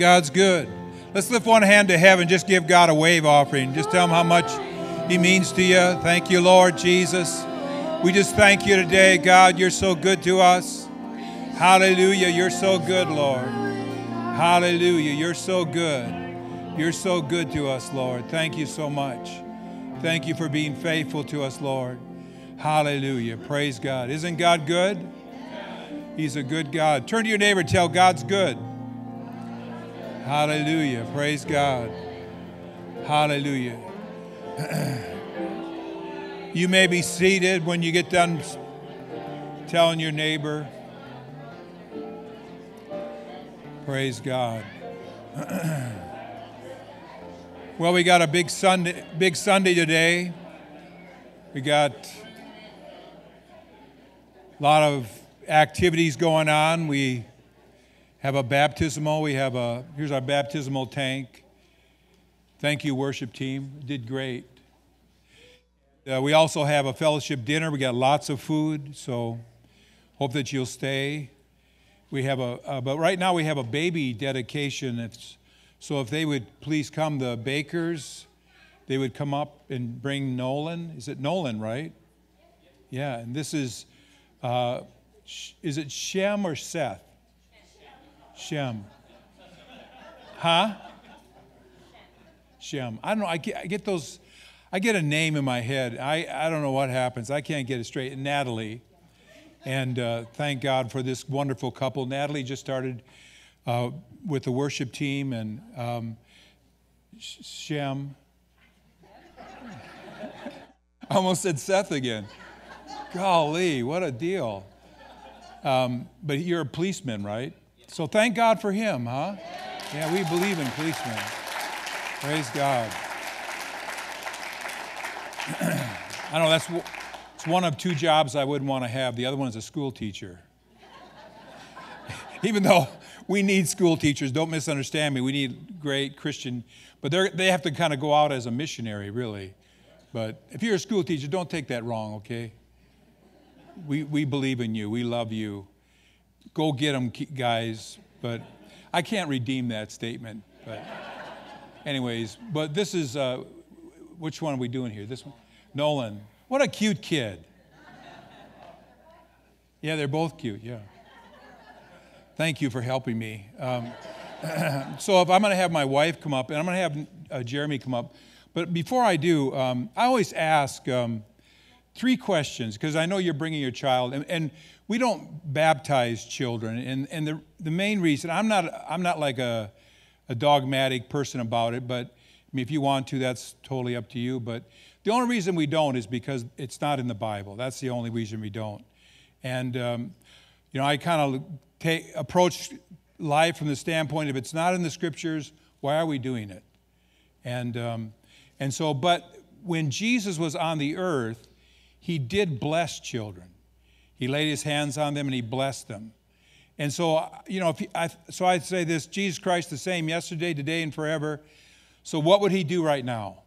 God's good. Let's lift one hand to heaven. Just give God a wave offering. Just tell him how much he means to you. Thank you, Lord Jesus. We just thank you today, God. You're so good to us. Hallelujah. You're so good, Lord. Hallelujah. You're so good. You're so good to us, Lord. Thank you so much. Thank you for being faithful to us, Lord. Hallelujah. Praise God. Isn't God good? He's a good God. Turn to your neighbor tell God's good. Hallelujah. Praise God. Hallelujah. you may be seated when you get done telling your neighbor. Praise God. well, we got a big Sunday, big Sunday today. We got a lot of activities going on. We have a baptismal. We have a here's our baptismal tank. Thank you, worship team. Did great. Uh, we also have a fellowship dinner. We got lots of food, so hope that you'll stay. We have a, uh, but right now we have a baby dedication. It's, so if they would please come, the bakers, they would come up and bring Nolan. Is it Nolan, right? Yeah, and this is, uh, is it Shem or Seth? Shem. Huh? Shem. I don't know. I get, I get those, I get a name in my head. I, I don't know what happens. I can't get it straight. Natalie. And uh, thank God for this wonderful couple. Natalie just started uh, with the worship team, and um, Shem. Almost said Seth again. Golly, what a deal. Um, but you're a policeman, right? So thank God for him, huh? Yeah, we believe in policemen. Praise God. I know that's it's one of two jobs I wouldn't want to have. The other one is a school teacher. Even though we need school teachers, don't misunderstand me. We need great Christian, but they they have to kind of go out as a missionary, really. But if you're a school teacher, don't take that wrong, okay? We, we believe in you. We love you. Go get them, guys. But I can't redeem that statement. But, anyways, but this is uh, which one are we doing here? This one? Nolan. What a cute kid. Yeah, they're both cute, yeah. Thank you for helping me. Um, so, if I'm going to have my wife come up, and I'm going to have uh, Jeremy come up, but before I do, um, I always ask um, three questions because I know you're bringing your child, and, and we don't baptize children. And, and the, the main reason, I'm not, I'm not like a, a dogmatic person about it, but I mean, if you want to, that's totally up to you. But the only reason we don't is because it's not in the Bible. That's the only reason we don't. And, um, you know, I kind of approach life from the standpoint if it's not in the scriptures, why are we doing it? And, um, and so, but when Jesus was on the earth, he did bless children. He laid his hands on them and he blessed them. And so, you know, I, so I'd say this Jesus Christ the same yesterday, today, and forever. So, what would he do right now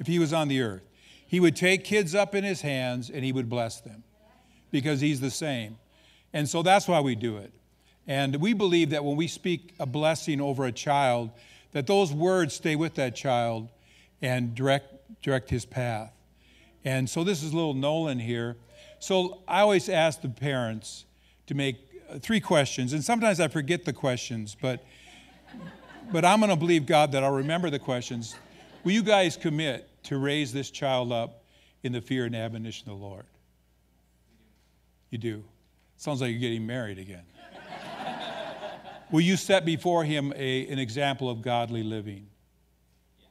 if he was on the earth? He would take kids up in his hands and he would bless them because he's the same. And so that's why we do it. And we believe that when we speak a blessing over a child, that those words stay with that child and direct, direct his path. And so this is little Nolan here. So I always ask the parents to make uh, three questions, and sometimes I forget the questions, but but I'm going to believe God that I'll remember the questions. Will you guys commit to raise this child up in the fear and admonition of the Lord? You do. Sounds like you're getting married again. Will you set before him a, an example of godly living? Yes.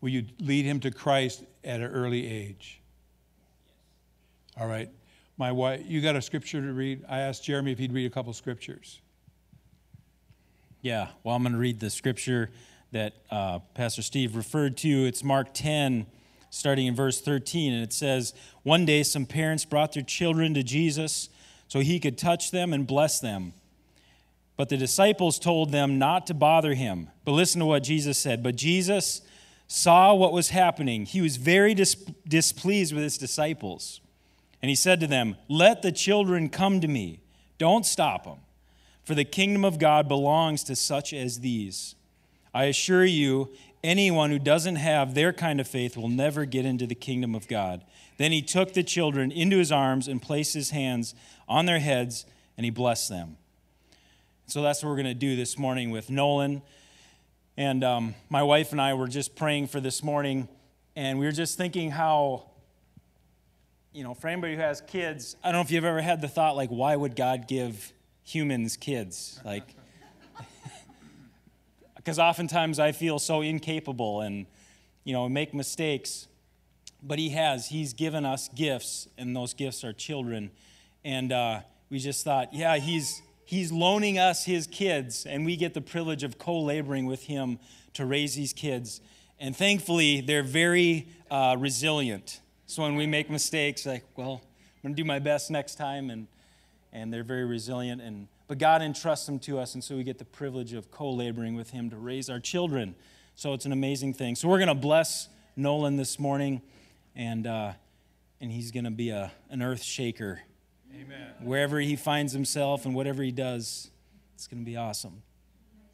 Will you lead him to Christ at an early age? All right. My wife, you got a scripture to read? I asked Jeremy if he'd read a couple scriptures. Yeah, well, I'm going to read the scripture that uh, Pastor Steve referred to. It's Mark 10, starting in verse 13, and it says, One day some parents brought their children to Jesus so he could touch them and bless them. But the disciples told them not to bother him. But listen to what Jesus said. But Jesus saw what was happening. He was very dis- displeased with his disciples. And he said to them, Let the children come to me. Don't stop them For the kingdom of God belongs to such as these. I assure you, anyone who doesn't have their kind of faith will never get into the kingdom of God. Then he took the children into his arms and placed his hands on their heads, and he blessed them. So that's what we're going to do this morning with Nolan. And um, my wife and I were just praying for this morning, and we were just thinking how, you know, for anybody who has kids, I don't know if you've ever had the thought, like, why would God give humans kids? Like, because oftentimes I feel so incapable and, you know, make mistakes. But He has. He's given us gifts, and those gifts are children. And uh, we just thought, yeah, He's He's loaning us His kids, and we get the privilege of co laboring with Him to raise these kids. And thankfully, they're very uh, resilient. So when we make mistakes, like, well, I'm going to do my best next time, and and they're very resilient and but God entrusts them to us, and so we get the privilege of co laboring with Him to raise our children. So it's an amazing thing. So we're going to bless Nolan this morning, and, uh, and he's going to be a, an earth shaker. Amen. Wherever he finds himself and whatever he does, it's going to be awesome.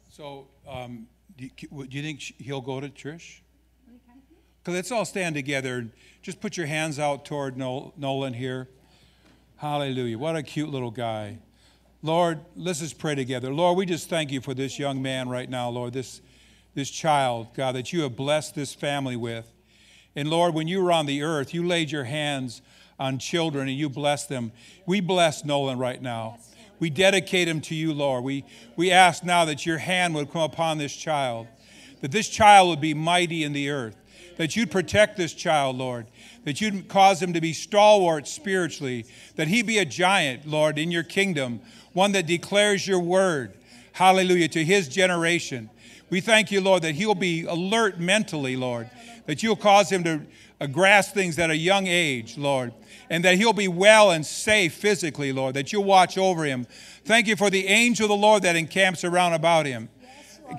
So, um, do, you, do you think he'll go to Trish? Let's all stand together. And just put your hands out toward Nolan here. Hallelujah. What a cute little guy. Lord, let's just pray together. Lord, we just thank you for this young man right now, Lord, this, this child, God, that you have blessed this family with. And Lord, when you were on the earth, you laid your hands on children and you blessed them. We bless Nolan right now. We dedicate him to you, Lord. We, we ask now that your hand would come upon this child, that this child would be mighty in the earth, that you'd protect this child, Lord, that you'd cause him to be stalwart spiritually, that he be a giant, Lord, in your kingdom one that declares your word, hallelujah, to his generation. We thank you, Lord, that he'll be alert mentally, Lord, that you'll cause him to uh, grasp things at a young age, Lord, and that he'll be well and safe physically, Lord, that you'll watch over him. Thank you for the angel of the Lord that encamps around about him.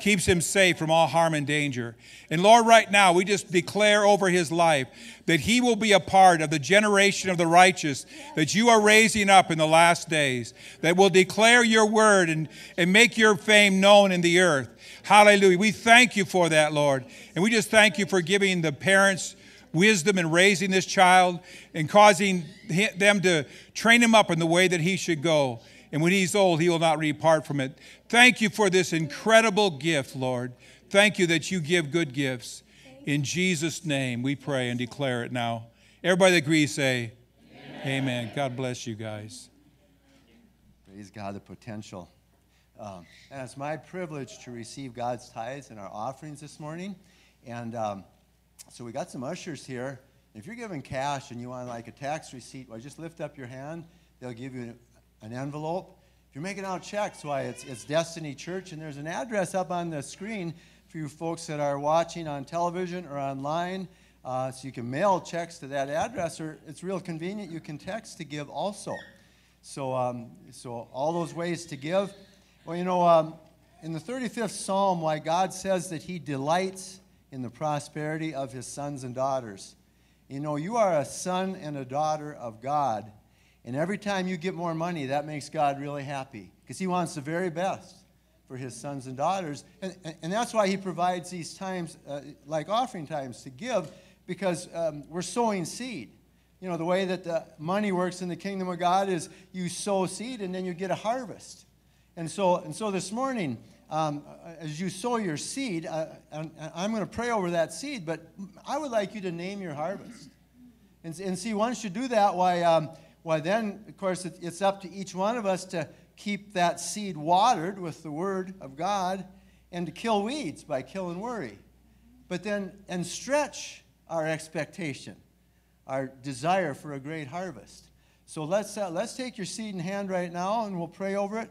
Keeps him safe from all harm and danger. And Lord, right now, we just declare over his life that he will be a part of the generation of the righteous that you are raising up in the last days, that will declare your word and, and make your fame known in the earth. Hallelujah. We thank you for that, Lord. And we just thank you for giving the parents wisdom in raising this child and causing them to train him up in the way that he should go. And when he's old, he will not depart from it. Thank you for this incredible gift, Lord. Thank you that you give good gifts. In Jesus' name, we pray and declare it now. Everybody that agrees, say, Amen. Amen. God bless you guys. Praise God, the potential. Um, and it's my privilege to receive God's tithes and our offerings this morning. And um, so we got some ushers here. If you're giving cash and you want like a tax receipt, well, just lift up your hand. They'll give you an envelope. You're making out checks, why, it's, it's Destiny Church, and there's an address up on the screen for you folks that are watching on television or online. Uh, so you can mail checks to that address, or it's real convenient. You can text to give also. So, um, so all those ways to give. Well, you know, um, in the 35th Psalm, why God says that He delights in the prosperity of His sons and daughters. You know, you are a son and a daughter of God, and every time you get more money, that makes God really happy because He wants the very best for his sons and daughters. And, and that's why he provides these times, uh, like offering times, to give, because um, we're sowing seed. You know, the way that the money works in the kingdom of God is you sow seed and then you get a harvest. And so, and so this morning, um, as you sow your seed, uh, I'm going to pray over that seed, but I would like you to name your harvest. And, and see, once you do that, why, um, why then, of course, it, it's up to each one of us to keep that seed watered with the Word of God and to kill weeds by killing worry. But then, and stretch our expectation, our desire for a great harvest. So let's, uh, let's take your seed in hand right now and we'll pray over it.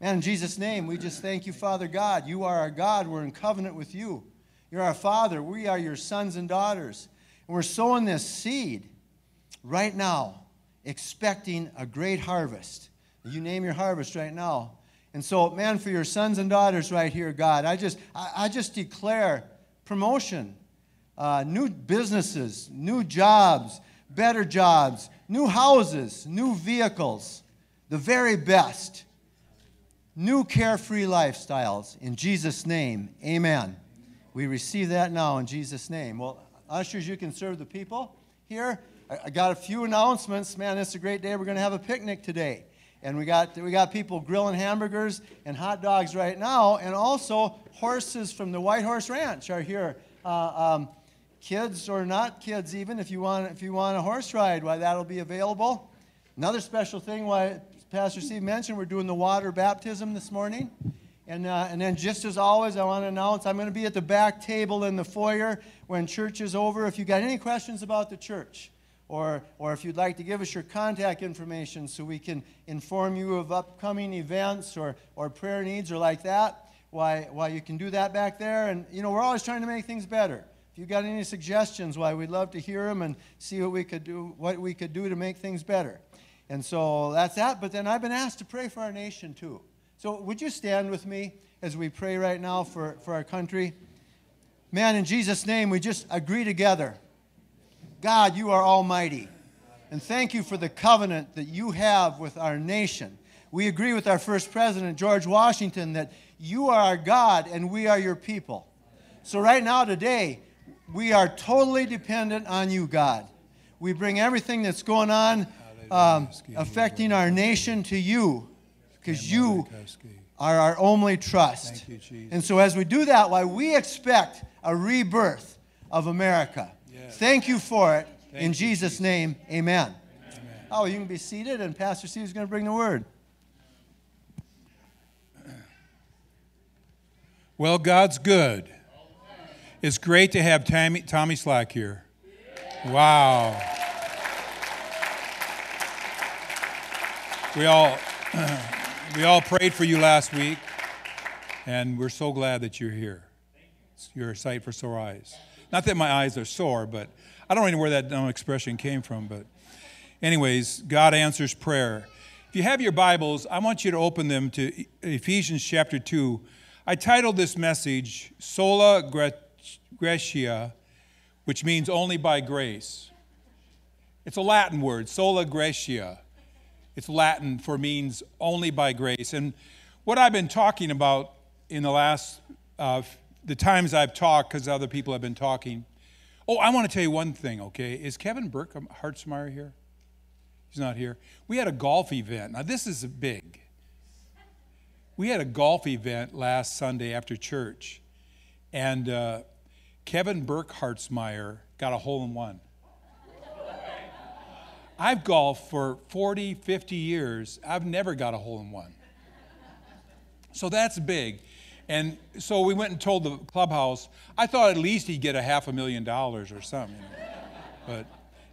Man, in Jesus' name, we just thank you, Father God. You are our God. We're in covenant with you. You're our Father. We are your sons and daughters. And we're sowing this seed right now, expecting a great harvest. You name your harvest right now. And so, man, for your sons and daughters right here, God, I just, I, I just declare promotion, uh, new businesses, new jobs, better jobs, new houses, new vehicles, the very best. new carefree lifestyles. In Jesus' name, amen. We receive that now in Jesus' name. Well, ushers, you can serve the people here. I got a few announcements. Man, it's a great day. We're going to have a picnic today. And we got, we got people grilling hamburgers and hot dogs right now. And also, horses from the White Horse Ranch are here. Uh, um, kids or not kids, even, if you, want, if you want a horse ride, why that'll be available. Another special thing, why Pastor Steve mentioned, we're doing the water baptism this morning. And, uh, and then, just as always, I want to announce I'm going to be at the back table in the foyer when church is over. If you got any questions about the church, or, or if you'd like to give us your contact information so we can inform you of upcoming events or, or prayer needs or like that, why, why you can do that back there. And, you know, we're always trying to make things better. If you've got any suggestions, why we'd love to hear them and see what we could do, what we could do to make things better. And so that's that. But then I've been asked to pray for our nation too. So would you stand with me as we pray right now for, for our country? Man, in Jesus' name, we just agree together God, you are almighty. And thank you for the covenant that you have with our nation. We agree with our first president, George Washington, that you are our God and we are your people. So, right now, today, we are totally dependent on you, God. We bring everything that's going on um, affecting our nation to you because you are our only trust. And so, as we do that, why we expect a rebirth of America. Thank you for it. Thank In Jesus' name, amen. amen. Oh, you can be seated, and Pastor Steve is going to bring the word. Well, God's good. It's great to have Tommy, Tommy Slack here. Wow. We all, we all prayed for you last week, and we're so glad that you're here. You're a sight for sore eyes. Not that my eyes are sore, but I don't know where that dumb expression came from. But, anyways, God answers prayer. If you have your Bibles, I want you to open them to Ephesians chapter 2. I titled this message Sola Gratia, which means only by grace. It's a Latin word, sola gratia. It's Latin for means only by grace. And what I've been talking about in the last uh, the times I've talked, because other people have been talking. Oh, I want to tell you one thing, okay? Is Kevin Burke Hartzmeyer here? He's not here. We had a golf event. Now, this is big. We had a golf event last Sunday after church, and uh, Kevin Burke Hartzmeyer got a hole in one. I've golfed for 40, 50 years. I've never got a hole in one. So that's big. And so we went and told the clubhouse. I thought at least he'd get a half a million dollars or something. But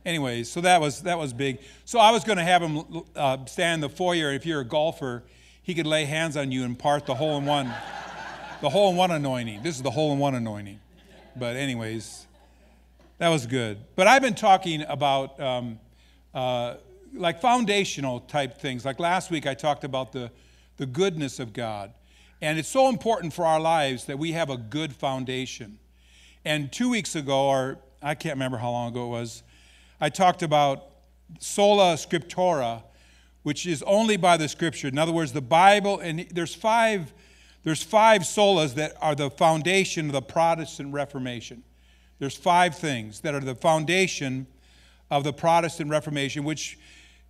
anyways, so that was that was big. So I was going to have him uh, stand in the foyer. If you're a golfer, he could lay hands on you and part the hole in one, the hole in one anointing. This is the hole in one anointing. But anyways, that was good. But I've been talking about um, uh, like foundational type things. Like last week, I talked about the the goodness of God. And it's so important for our lives that we have a good foundation. And two weeks ago, or I can't remember how long ago it was, I talked about sola scriptura, which is only by the scripture. In other words, the Bible, and there's five, there's five solas that are the foundation of the Protestant Reformation. There's five things that are the foundation of the Protestant Reformation, which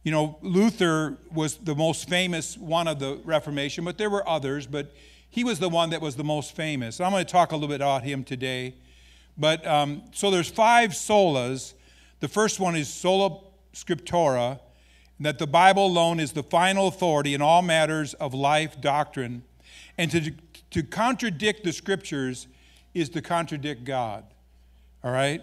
you know, Luther was the most famous one of the Reformation, but there were others, but he was the one that was the most famous. I'm going to talk a little bit about him today. But um, so there's five solas. The first one is sola scriptura, that the Bible alone is the final authority in all matters of life doctrine. And to, to contradict the scriptures is to contradict God. All right?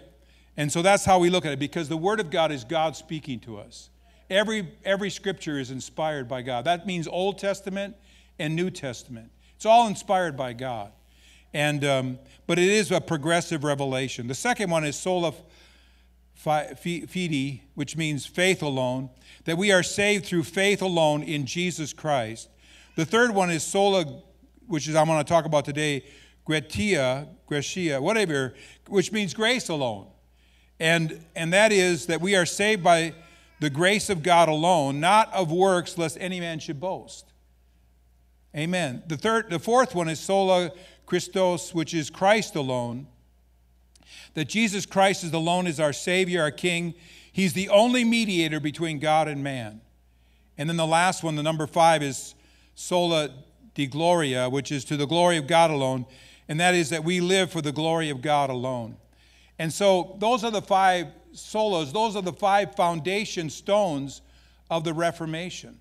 And so that's how we look at it because the Word of God is God speaking to us. Every, every scripture is inspired by God. That means Old Testament and New Testament. It's all inspired by God. And, um, but it is a progressive revelation. The second one is sola fide, which means faith alone, that we are saved through faith alone in Jesus Christ. The third one is sola, which is I'm going to talk about today, gratia, gratia, whatever, which means grace alone. And, and that is that we are saved by the grace of God alone, not of works, lest any man should boast. Amen. The third, the fourth one is sola Christos, which is Christ alone. That Jesus Christ is alone is our Savior, our King. He's the only mediator between God and man. And then the last one, the number five, is sola de gloria, which is to the glory of God alone, and that is that we live for the glory of God alone. And so those are the five solas, those are the five foundation stones of the Reformation.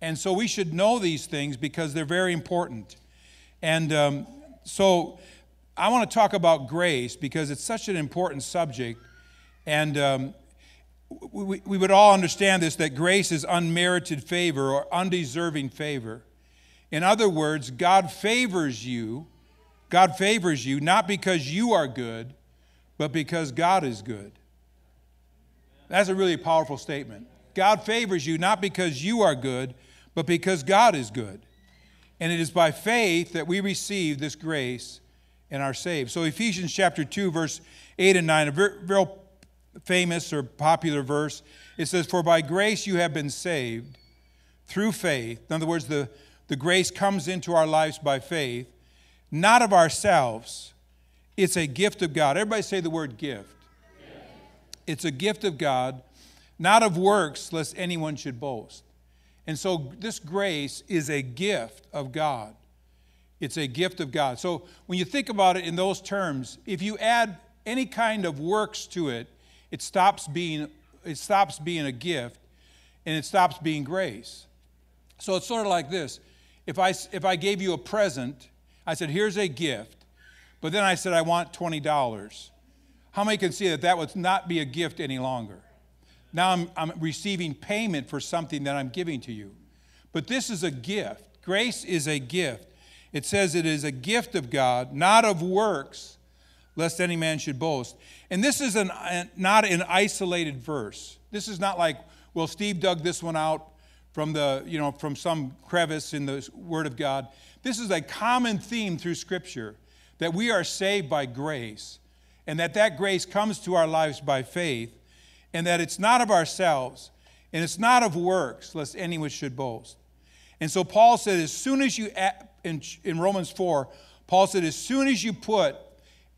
And so we should know these things because they're very important. And um, so I want to talk about grace because it's such an important subject. And um, we, we would all understand this that grace is unmerited favor or undeserving favor. In other words, God favors you. God favors you not because you are good, but because God is good. That's a really powerful statement. God favors you not because you are good, but because God is good. And it is by faith that we receive this grace and are saved. So, Ephesians chapter 2, verse 8 and 9, a very, very famous or popular verse, it says, For by grace you have been saved through faith. In other words, the, the grace comes into our lives by faith, not of ourselves. It's a gift of God. Everybody say the word gift. It's a gift of God, not of works, lest anyone should boast. And so this grace is a gift of God. It's a gift of God. So when you think about it in those terms, if you add any kind of works to it, it stops being it stops being a gift and it stops being grace. So it's sort of like this. If I if I gave you a present, I said, "Here's a gift." But then I said, "I want $20." How many can see that that would not be a gift any longer? Now I'm, I'm receiving payment for something that I'm giving to you. But this is a gift. Grace is a gift. It says it is a gift of God, not of works, lest any man should boast. And this is an, not an isolated verse. This is not like, well, Steve dug this one out from the, you know, from some crevice in the Word of God. This is a common theme through Scripture that we are saved by grace, and that that grace comes to our lives by faith, and that it's not of ourselves, and it's not of works, lest anyone should boast. And so Paul said, as soon as you, in, Romans 4, Paul said, as soon as you put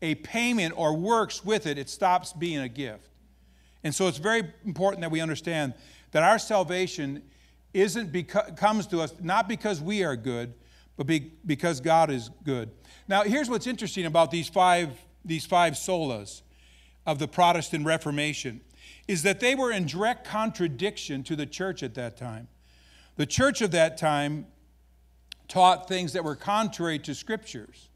a payment or works with it, it stops being a gift. And so it's very important that we understand that our salvation isn't because, comes to us not because we are good, but be, because God is good. Now, here's what's interesting about these five, these five solas of the Protestant Reformation is that they were in direct contradiction to the church at that time. The church of that time taught things that were contrary to scriptures.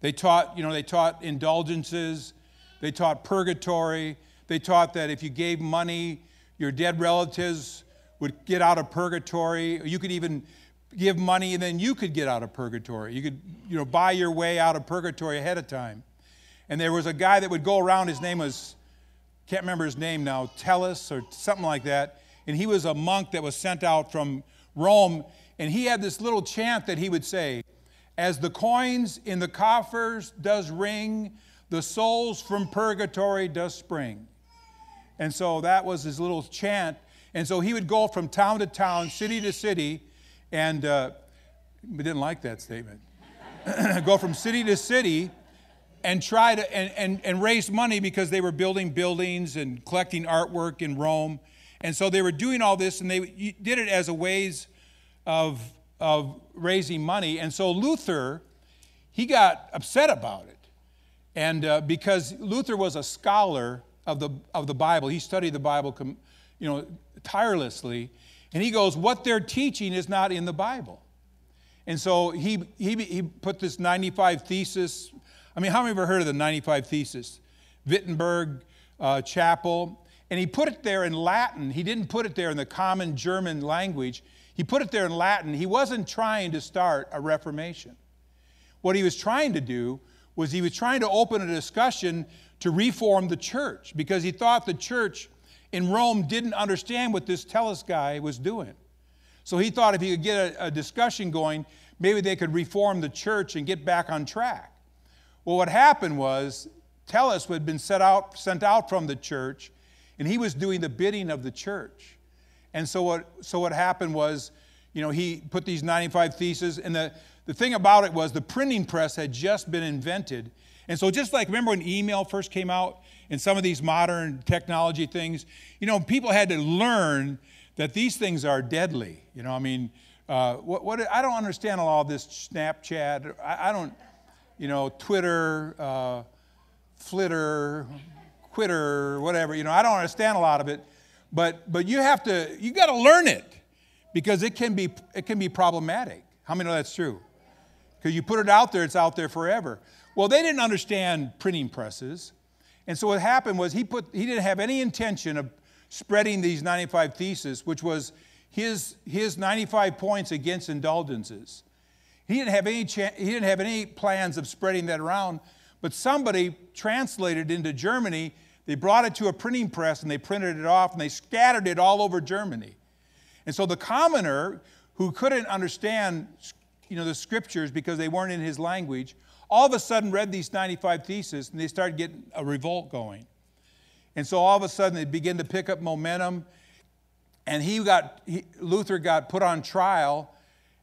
They taught, you know, they taught indulgences, they taught purgatory, they taught that if you gave money, your dead relatives would get out of purgatory. You could even give money and then you could get out of purgatory. You could, you know, buy your way out of purgatory ahead of time. And there was a guy that would go around, his name was can't remember his name now, Tellus or something like that. And he was a monk that was sent out from Rome. And he had this little chant that he would say, As the coins in the coffers does ring, the souls from purgatory does spring. And so that was his little chant. And so he would go from town to town, city to city, and uh, we didn't like that statement. go from city to city and try to and, and, and raise money because they were building buildings and collecting artwork in Rome. And so they were doing all this and they did it as a ways of, of raising money. And so Luther, he got upset about it. And uh, because Luther was a scholar of the, of the Bible, he studied the Bible you know, tirelessly. And he goes, What they're teaching is not in the Bible. And so he, he, he put this 95 thesis I mean, how many ever heard of the 95 Thesis? Wittenberg uh, Chapel. And he put it there in Latin. He didn't put it there in the common German language. He put it there in Latin. He wasn't trying to start a Reformation. What he was trying to do was he was trying to open a discussion to reform the church because he thought the church in Rome didn't understand what this Tellus guy was doing. So he thought if he could get a, a discussion going, maybe they could reform the church and get back on track. Well, what happened was Tellus had been set out, sent out from the church, and he was doing the bidding of the church. And so what, so what happened was, you know, he put these 95 theses. And the, the thing about it was the printing press had just been invented. And so, just like remember when email first came out and some of these modern technology things, you know, people had to learn that these things are deadly. You know, I mean, uh, what, what, I don't understand all this Snapchat. I, I don't, you know, Twitter, uh, Flitter, Quitter, whatever. You know, I don't understand a lot of it, but but you have to, you got to learn it because it can be it can be problematic. How many know that's true? Because you put it out there, it's out there forever. Well, they didn't understand printing presses, and so what happened was he put he didn't have any intention of spreading these 95 theses, which was his his 95 points against indulgences. He didn't have any he didn't have any plans of spreading that around, but somebody translated into Germany. They brought it to a printing press and they printed it off and they scattered it all over Germany. And so the commoner who couldn't understand you know, the scriptures because they weren't in his language, all of a sudden read these 95 theses and they started getting a revolt going. And so all of a sudden they began to pick up momentum. And he got, he, Luther got put on trial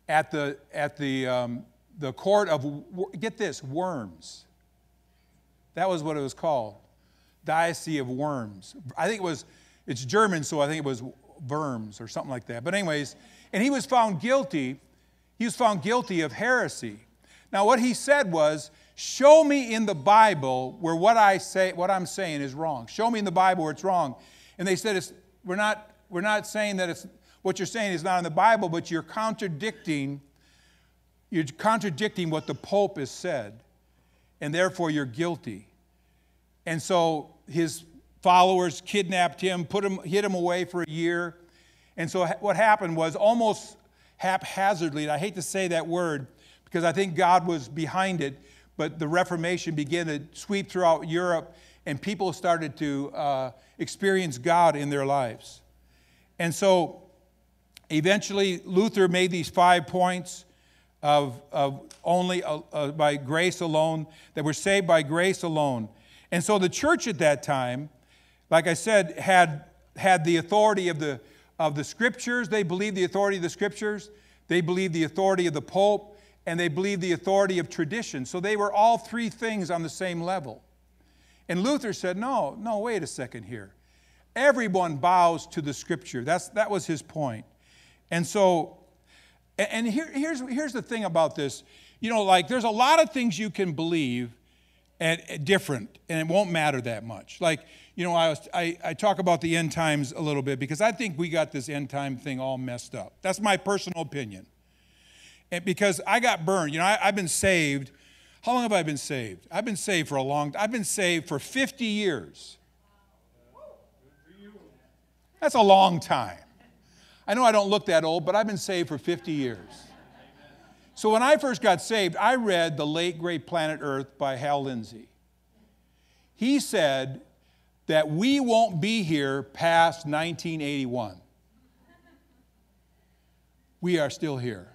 at the, at the, um, the court of, get this, Worms. That was what it was called. Diocese of Worms. I think it was, it's German, so I think it was Worms or something like that. But, anyways, and he was found guilty. He was found guilty of heresy. Now, what he said was, Show me in the Bible where what I say, what I'm saying is wrong. Show me in the Bible where it's wrong. And they said, it's, we're, not, we're not saying that it's, what you're saying is not in the Bible, but you're contradicting, you're contradicting what the Pope has said, and therefore you're guilty. And so his followers kidnapped him, put him, hid him away for a year. And so what happened was almost haphazardly, and I hate to say that word because I think God was behind it, but the Reformation began to sweep throughout Europe and people started to uh, experience God in their lives. And so eventually Luther made these five points of, of only uh, uh, by grace alone, that we're saved by grace alone. And so the church at that time, like I said, had, had the authority of the, of the scriptures. They believed the authority of the scriptures. They believed the authority of the Pope. And they believed the authority of tradition. So they were all three things on the same level. And Luther said, no, no, wait a second here. Everyone bows to the scripture. That's, that was his point. And so, and here, here's, here's the thing about this. You know, like there's a lot of things you can believe and different, and it won't matter that much. Like, you know, I, was, I, I talk about the end times a little bit because I think we got this end time thing all messed up. That's my personal opinion. And because I got burned. You know, I, I've been saved. How long have I been saved? I've been saved for a long I've been saved for 50 years. That's a long time. I know I don't look that old, but I've been saved for 50 years. So when I first got saved, I read The Late Great Planet Earth by Hal Lindsey. He said that we won't be here past 1981. We are still here.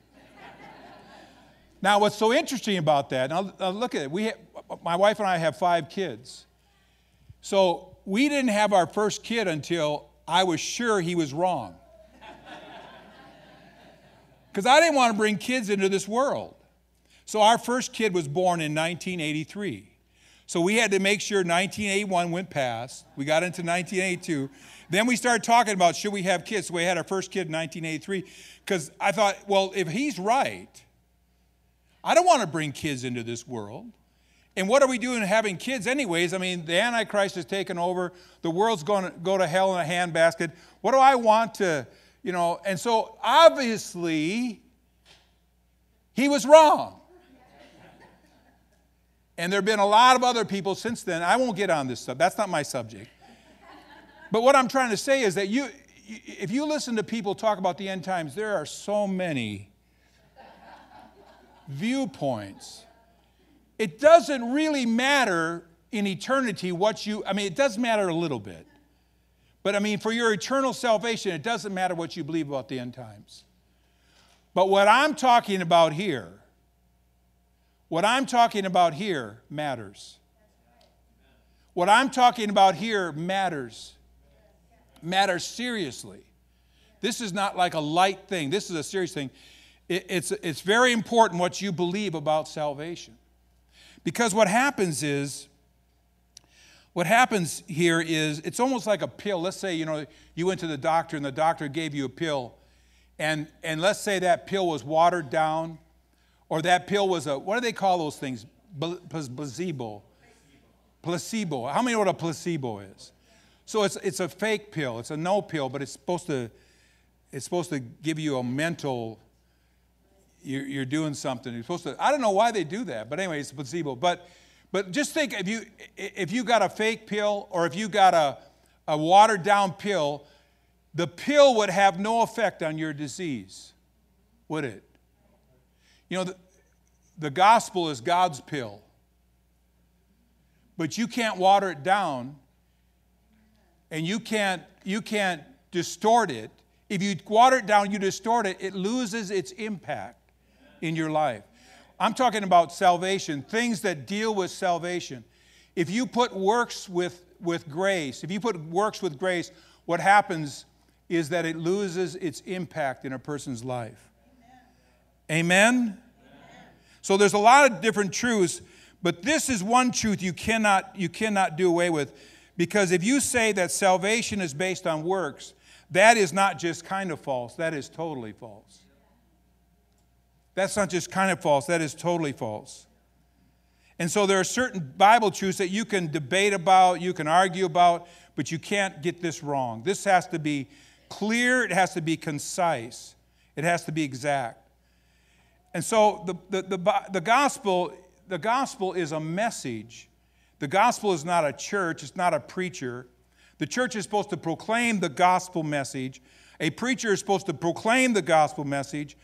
now, what's so interesting about that, now, now look at it. We, my wife and I have five kids. So we didn't have our first kid until I was sure he was wrong. Because I didn't want to bring kids into this world. So our first kid was born in 1983. So we had to make sure 1981 went past. We got into 1982. Then we started talking about should we have kids. So we had our first kid in 1983 because I thought, well, if he's right, I don't want to bring kids into this world. And what are we doing having kids, anyways? I mean, the Antichrist has taken over. The world's going to go to hell in a handbasket. What do I want to, you know? And so obviously, he was wrong. And there have been a lot of other people since then. I won't get on this stuff. That's not my subject. But what I'm trying to say is that you, if you listen to people talk about the end times, there are so many viewpoints. It doesn't really matter in eternity what you, I mean, it does matter a little bit. But I mean, for your eternal salvation, it doesn't matter what you believe about the end times. But what I'm talking about here what I'm talking about here matters. What I'm talking about here matters. Matters seriously. This is not like a light thing, this is a serious thing. It, it's, it's very important what you believe about salvation. Because what happens is, what happens here is it's almost like a pill. Let's say, you know, you went to the doctor and the doctor gave you a pill, and, and let's say that pill was watered down, or that pill was a, what do they call those things? Placebo. Placebo. How many know what a placebo is? So it's, it's a fake pill. It's a no pill, but it's supposed to, it's supposed to give you a mental, you're, you're doing something. You're supposed to, I don't know why they do that, but anyway, it's a placebo. But, but just think if you, if you got a fake pill or if you got a, a watered down pill, the pill would have no effect on your disease, would it? You know, the, the gospel is God's pill, but you can't water it down and you can't, you can't distort it. If you water it down, you distort it, it loses its impact in your life. I'm talking about salvation, things that deal with salvation. If you put works with, with grace, if you put works with grace, what happens is that it loses its impact in a person's life. Amen? Amen? So there's a lot of different truths, but this is one truth you cannot, you cannot do away with. Because if you say that salvation is based on works, that is not just kind of false, that is totally false. That's not just kind of false, that is totally false. And so there are certain Bible truths that you can debate about, you can argue about, but you can't get this wrong. This has to be clear, it has to be concise, it has to be exact. And so the, the, the, the gospel, the gospel is a message the gospel is not a church, it's not a preacher. The church is supposed to proclaim the gospel message. A preacher is supposed to proclaim the gospel message,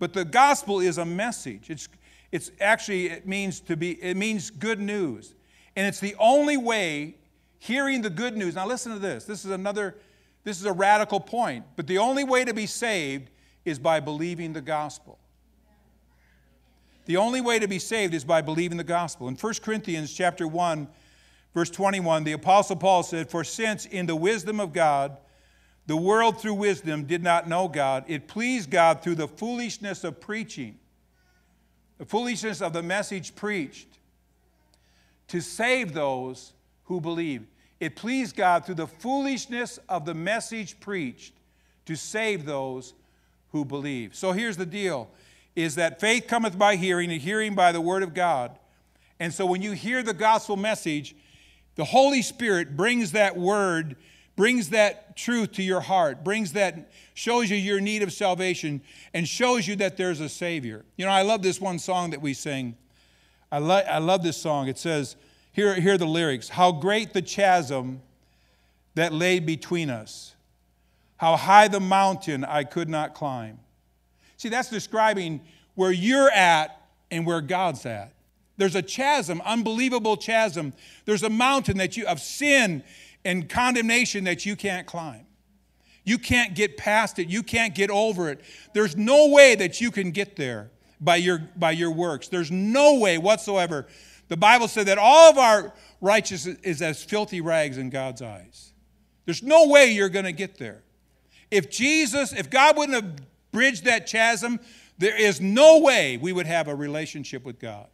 but the gospel is a message. It's, it's actually, it means to be, it means good news. And it's the only way hearing the good news. Now listen to this. This is another, this is a radical point. But the only way to be saved is by believing the gospel. The only way to be saved is by believing the gospel. In 1 Corinthians chapter 1, verse 21, the apostle Paul said, "For since in the wisdom of God the world through wisdom did not know God, it pleased God through the foolishness of preaching, the foolishness of the message preached, to save those who believe." It pleased God through the foolishness of the message preached to save those who believe. So here's the deal is that faith cometh by hearing, and hearing by the word of God. And so when you hear the gospel message, the Holy Spirit brings that word, brings that truth to your heart, brings that, shows you your need of salvation, and shows you that there's a Savior. You know, I love this one song that we sing. I, lo- I love this song. It says, here, here are the lyrics How great the chasm that lay between us, how high the mountain I could not climb. See, that's describing where you're at and where God's at. There's a chasm, unbelievable chasm. There's a mountain that you of sin and condemnation that you can't climb. You can't get past it. You can't get over it. There's no way that you can get there by your by your works. There's no way whatsoever. The Bible said that all of our righteousness is as filthy rags in God's eyes. There's no way you're going to get there. If Jesus, if God wouldn't have bridged that chasm, there is no way we would have a relationship with God.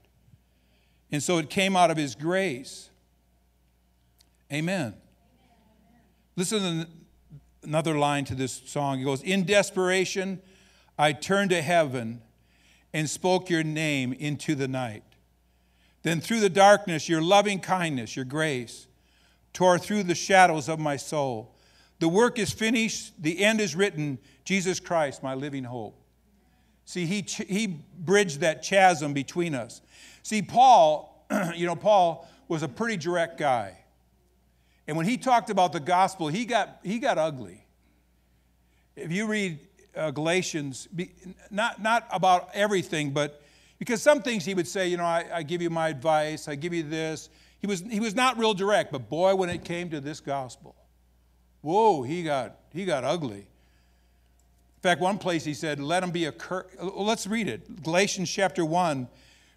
And so it came out of His grace. Amen. Listen to another line to this song. It goes, In desperation, I turned to heaven and spoke your name into the night. Then through the darkness, your loving kindness, your grace, tore through the shadows of my soul. The work is finished, the end is written. Jesus Christ, my living hope. See, he, he bridged that chasm between us. See, Paul, you know, Paul was a pretty direct guy. And when he talked about the gospel, he got, he got ugly. If you read uh, Galatians, not, not about everything, but because some things he would say, you know, I, I give you my advice, I give you this. He was, he was not real direct, but boy, when it came to this gospel, whoa, he got, he got ugly. In fact, one place he said, let them be a curse. Let's read it. Galatians chapter 1,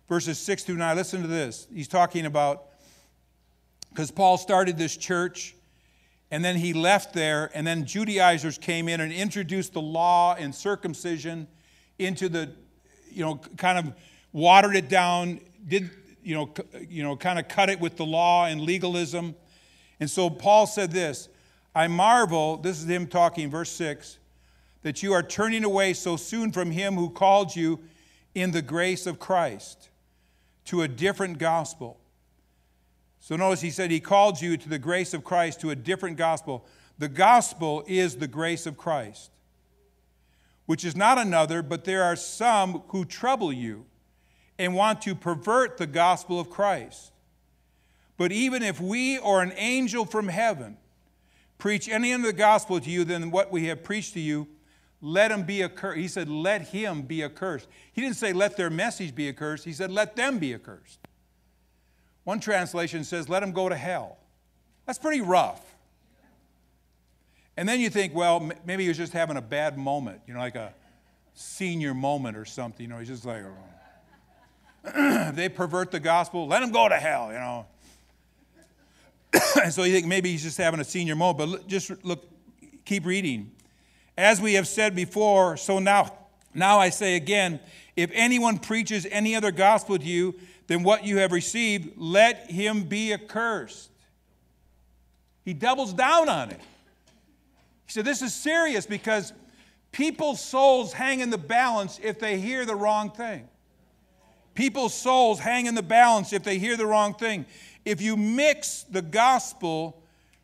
verses 6 through 9. Listen to this. He's talking about, because Paul started this church, and then he left there, and then Judaizers came in and introduced the law and circumcision into the, you know, kind of watered it down, did, you know, you know, kind of cut it with the law and legalism. And so Paul said this I marvel, this is him talking, verse 6, that you are turning away so soon from him who called you in the grace of Christ to a different gospel. So notice he said he called you to the grace of Christ to a different gospel. The gospel is the grace of Christ, which is not another, but there are some who trouble you and want to pervert the gospel of Christ. But even if we or an angel from heaven preach any other gospel to you than what we have preached to you, let him be accursed. He said, let him be accursed. He didn't say, let their message be accursed. He said, let them be accursed. One translation says, let him go to hell. That's pretty rough. And then you think, well, maybe he was just having a bad moment, you know, like a senior moment or something. You know, he's just like, oh. they pervert the gospel, let him go to hell, you know. so you think maybe he's just having a senior moment, but just look, keep reading. As we have said before, so now, now I say again, if anyone preaches any other gospel to you than what you have received, let him be accursed. He doubles down on it. He said, This is serious because people's souls hang in the balance if they hear the wrong thing. People's souls hang in the balance if they hear the wrong thing. If you mix the gospel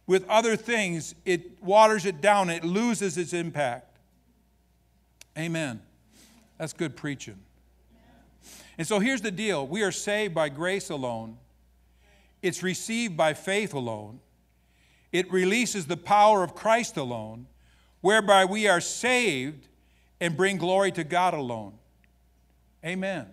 with other things, it waters it down, it loses its impact. Amen. That's good preaching. And so here's the deal we are saved by grace alone, it's received by faith alone, it releases the power of Christ alone, whereby we are saved and bring glory to God alone. Amen.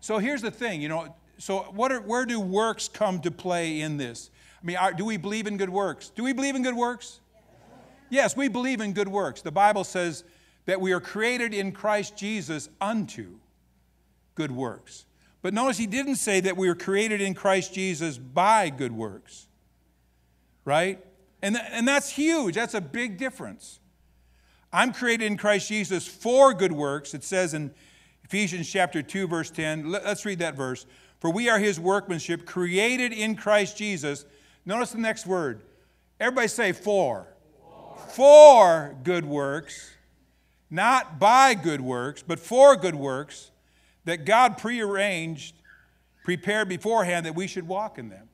So here's the thing, you know, so what are, where do works come to play in this? I mean, are, do we believe in good works? Do we believe in good works? Yes, we believe in good works. The Bible says that we are created in Christ Jesus unto good works. But notice he didn't say that we were created in Christ Jesus by good works, right? And, th- and that's huge. That's a big difference. I'm created in Christ Jesus for good works. It says in Ephesians chapter 2, verse 10. Let's read that verse. For we are his workmanship, created in Christ Jesus. Notice the next word. Everybody say for. For, for good works, not by good works, but for good works that God prearranged, prepared beforehand that we should walk in them.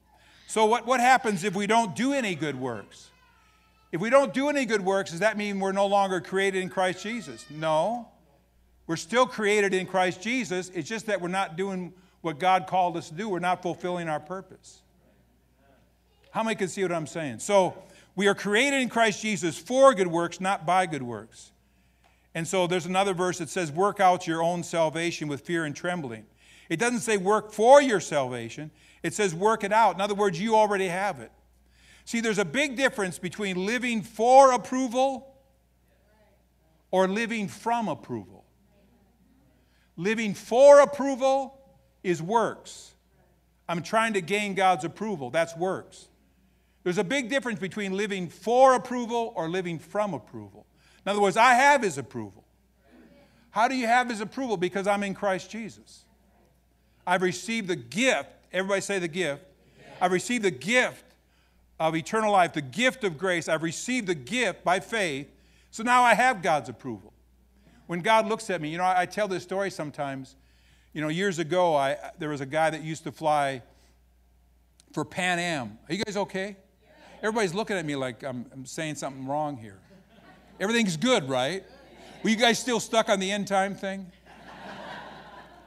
So, what, what happens if we don't do any good works? If we don't do any good works, does that mean we're no longer created in Christ Jesus? No. We're still created in Christ Jesus. It's just that we're not doing what God called us to do. We're not fulfilling our purpose. How many can see what I'm saying? So, we are created in Christ Jesus for good works, not by good works. And so there's another verse that says, Work out your own salvation with fear and trembling. It doesn't say work for your salvation, it says work it out. In other words, you already have it. See, there's a big difference between living for approval or living from approval. Living for approval is works. I'm trying to gain God's approval. That's works. There's a big difference between living for approval or living from approval. In other words, I have his approval. How do you have his approval? Because I'm in Christ Jesus. I've received the gift. Everybody say the gift. I've received the gift of eternal life, the gift of grace. I've received the gift by faith. So now I have God's approval. When God looks at me, you know, I, I tell this story sometimes. You know, years ago, I, there was a guy that used to fly for Pan Am. Are you guys okay? Everybody's looking at me like I'm, I'm saying something wrong here. Everything's good, right? Were you guys still stuck on the end time thing?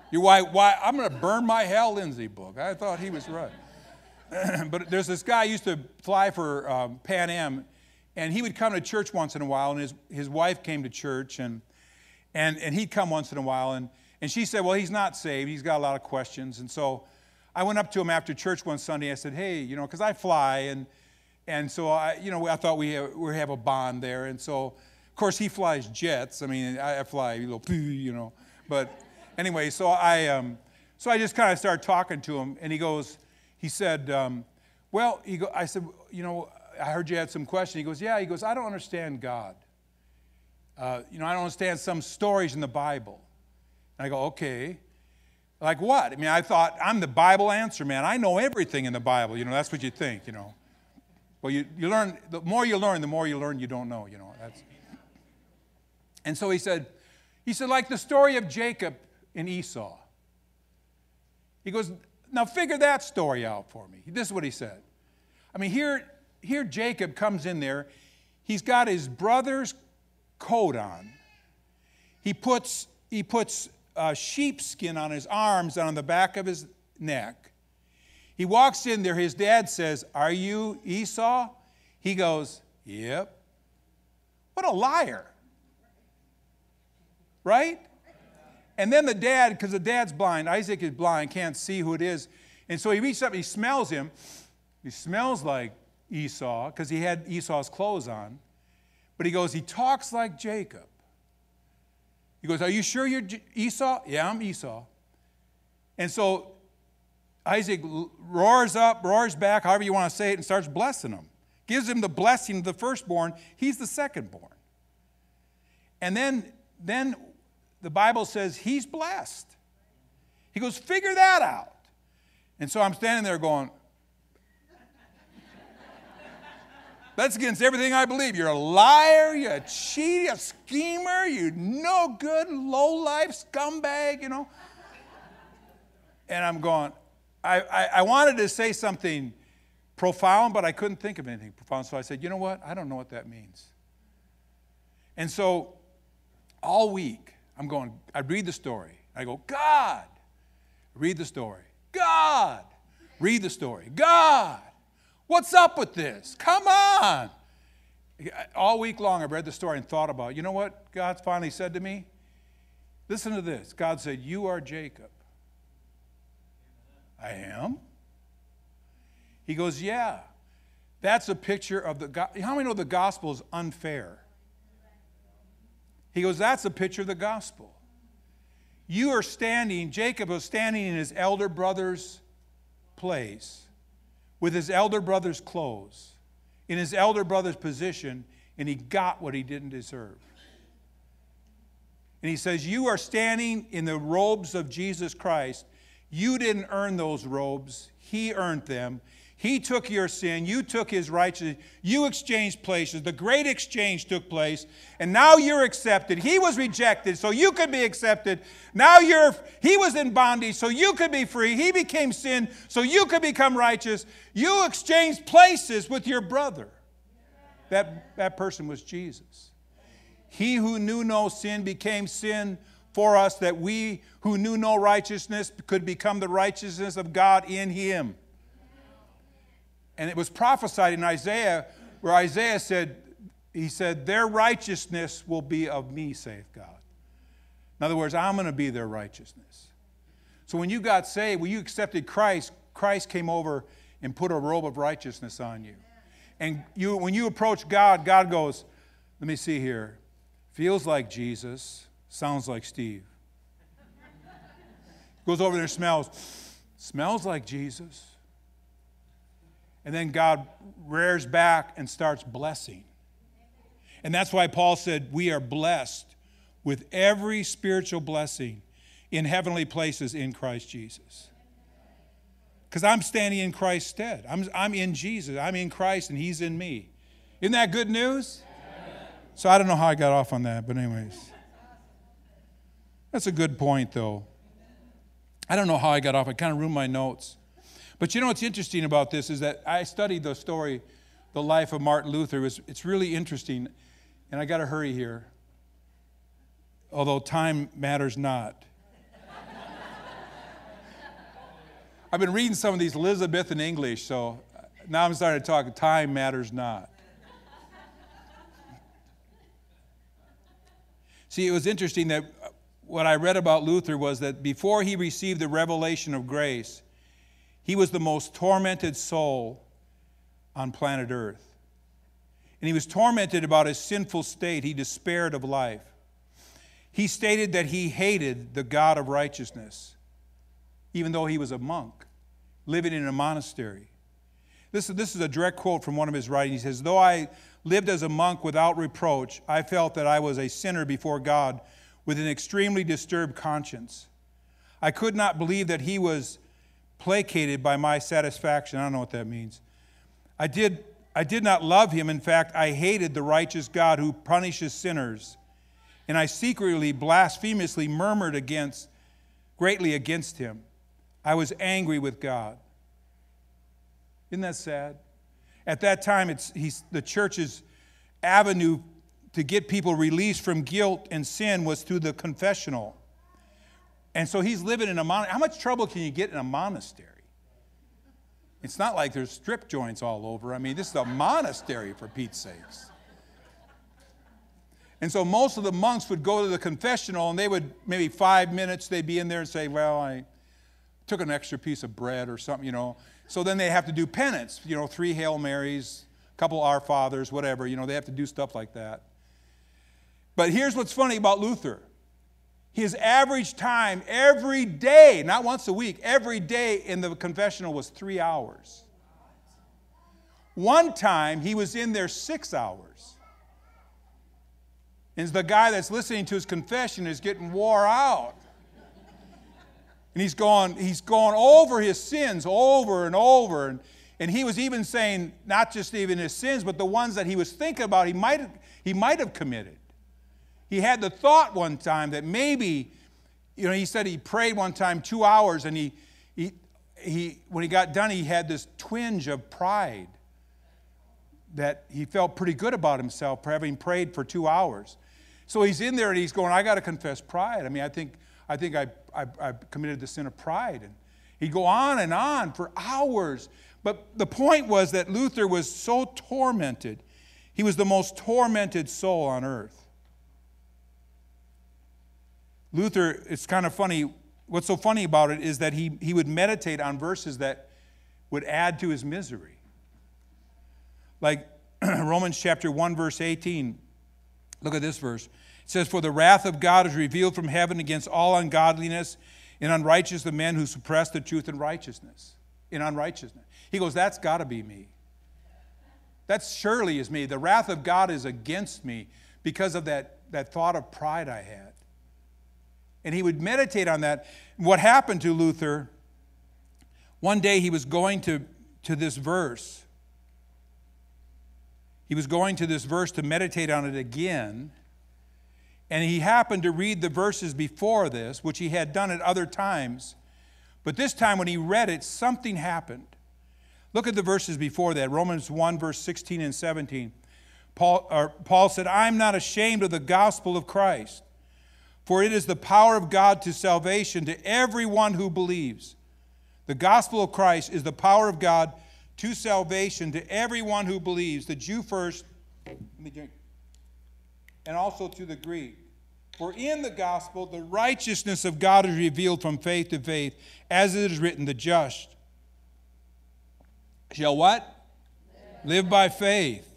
You why why I'm gonna burn my Hal Lindsey book. I thought he was right. but there's this guy used to fly for um, Pan Am, and he would come to church once in a while, and his, his wife came to church, and, and, and he'd come once in a while, and, and she said, Well, he's not saved. He's got a lot of questions. And so I went up to him after church one Sunday. I said, Hey, you know, because I fly, and and so I, you know, I thought we have, we have a bond there. And so, of course, he flies jets. I mean, I, fly a little, you know. But anyway, so I, um, so I just kind of started talking to him, and he goes, he said, um, well, he go, I said, you know, I heard you had some question. He goes, Yeah. He goes, I don't understand God. Uh, you know, I don't understand some stories in the Bible. And I go, Okay. Like what? I mean, I thought, I'm the Bible answer man. I know everything in the Bible. You know, that's what you think, you know. Well, you, you learn, the more you learn, the more you learn you don't know, you know. That's... And so he said, he said, like the story of Jacob and Esau. He goes, now figure that story out for me. This is what he said. I mean, here, here Jacob comes in there. He's got his brother's coat on. He puts, he puts uh, sheepskin on his arms and on the back of his neck. He walks in there. His dad says, Are you Esau? He goes, Yep. What a liar. Right? And then the dad, because the dad's blind, Isaac is blind, can't see who it is. And so he reaches up, and he smells him. He smells like Esau because he had Esau's clothes on. But he goes, he talks like Jacob. He goes, Are you sure you're Esau? Yeah, I'm Esau. And so Isaac roars up, roars back, however you want to say it, and starts blessing him. Gives him the blessing of the firstborn. He's the secondborn. And then, then the Bible says he's blessed. He goes, Figure that out. And so I'm standing there going, That's against everything I believe. You're a liar, you're a cheat, a schemer, you no good, low life scumbag, you know. And I'm going, I, I, I, wanted to say something profound, but I couldn't think of anything profound. So I said, you know what? I don't know what that means. And so all week, I'm going, I read the story. I go, God, read the story. God, read the story. God, What's up with this? Come on. All week long, I've read the story and thought about, you know what God finally said to me? Listen to this. God said, You are Jacob. I am. He goes, Yeah. That's a picture of the. How many know the gospel is unfair? He goes, That's a picture of the gospel. You are standing, Jacob was standing in his elder brother's place with his elder brother's clothes, in his elder brother's position, and he got what he didn't deserve. And he says, You are standing in the robes of Jesus Christ. You didn't earn those robes, he earned them. He took your sin, you took his righteousness, you exchanged places. The great exchange took place, and now you're accepted. He was rejected, so you could be accepted. Now you're he was in bondage, so you could be free. He became sin, so you could become righteous. You exchanged places with your brother. That, that person was Jesus. He who knew no sin became sin for us that we who knew no righteousness could become the righteousness of God in him. And it was prophesied in Isaiah where Isaiah said, He said, Their righteousness will be of me, saith God. In other words, I'm going to be their righteousness. So when you got saved, when you accepted Christ, Christ came over and put a robe of righteousness on you. And you, when you approach God, God goes, Let me see here. Feels like Jesus, sounds like Steve. Goes over there, smells, smells like Jesus. And then God rears back and starts blessing. And that's why Paul said, We are blessed with every spiritual blessing in heavenly places in Christ Jesus. Because I'm standing in Christ's stead. I'm, I'm in Jesus. I'm in Christ and He's in me. Isn't that good news? So I don't know how I got off on that, but, anyways. That's a good point, though. I don't know how I got off. I kind of ruined my notes. But you know what's interesting about this is that I studied the story, the life of Martin Luther. It's, it's really interesting, and I got to hurry here, although time matters not. I've been reading some of these Elizabethan English, so now I'm starting to talk time matters not. See, it was interesting that what I read about Luther was that before he received the revelation of grace, he was the most tormented soul on planet Earth. And he was tormented about his sinful state. He despaired of life. He stated that he hated the God of righteousness, even though he was a monk living in a monastery. This, this is a direct quote from one of his writings. He says, Though I lived as a monk without reproach, I felt that I was a sinner before God with an extremely disturbed conscience. I could not believe that he was placated by my satisfaction. I don't know what that means. I did, I did not love him. In fact, I hated the righteous God who punishes sinners. And I secretly, blasphemously murmured against, greatly against him. I was angry with God. Isn't that sad? At that time, it's, he's, the church's avenue to get people released from guilt and sin was through the confessional. And so he's living in a monastery. How much trouble can you get in a monastery? It's not like there's strip joints all over. I mean, this is a monastery for Pete's sakes. And so most of the monks would go to the confessional and they would, maybe five minutes, they'd be in there and say, Well, I took an extra piece of bread or something, you know. So then they have to do penance, you know, three Hail Marys, a couple Our Fathers, whatever, you know, they have to do stuff like that. But here's what's funny about Luther his average time every day, not once a week, every day in the confessional was three hours. One time he was in there six hours. And the guy that's listening to his confession is getting wore out. And he's gone, he's gone over his sins over and over. And, and he was even saying, not just even his sins, but the ones that he was thinking about, he might, he might have committed. He had the thought one time that maybe, you know, he said he prayed one time two hours, and he, he, he when he got done, he had this twinge of pride that he felt pretty good about himself for having prayed for two hours. So he's in there and he's going, I got to confess pride. I mean, I think, I think I, I, I committed the sin of pride. And he'd go on and on for hours. But the point was that Luther was so tormented. He was the most tormented soul on earth. Luther, it's kind of funny. What's so funny about it is that he, he would meditate on verses that would add to his misery. Like Romans chapter 1, verse 18. Look at this verse. It says, For the wrath of God is revealed from heaven against all ungodliness and unrighteousness of men who suppress the truth in righteousness. In unrighteousness. He goes, That's got to be me. That surely is me. The wrath of God is against me because of that, that thought of pride I had. And he would meditate on that. What happened to Luther, one day he was going to, to this verse. He was going to this verse to meditate on it again. And he happened to read the verses before this, which he had done at other times. But this time, when he read it, something happened. Look at the verses before that Romans 1, verse 16 and 17. Paul, Paul said, I'm not ashamed of the gospel of Christ for it is the power of God to salvation to everyone who believes. The gospel of Christ is the power of God to salvation to everyone who believes, the Jew first, and also to the Greek. For in the gospel, the righteousness of God is revealed from faith to faith, as it is written, the just shall what? Live by faith.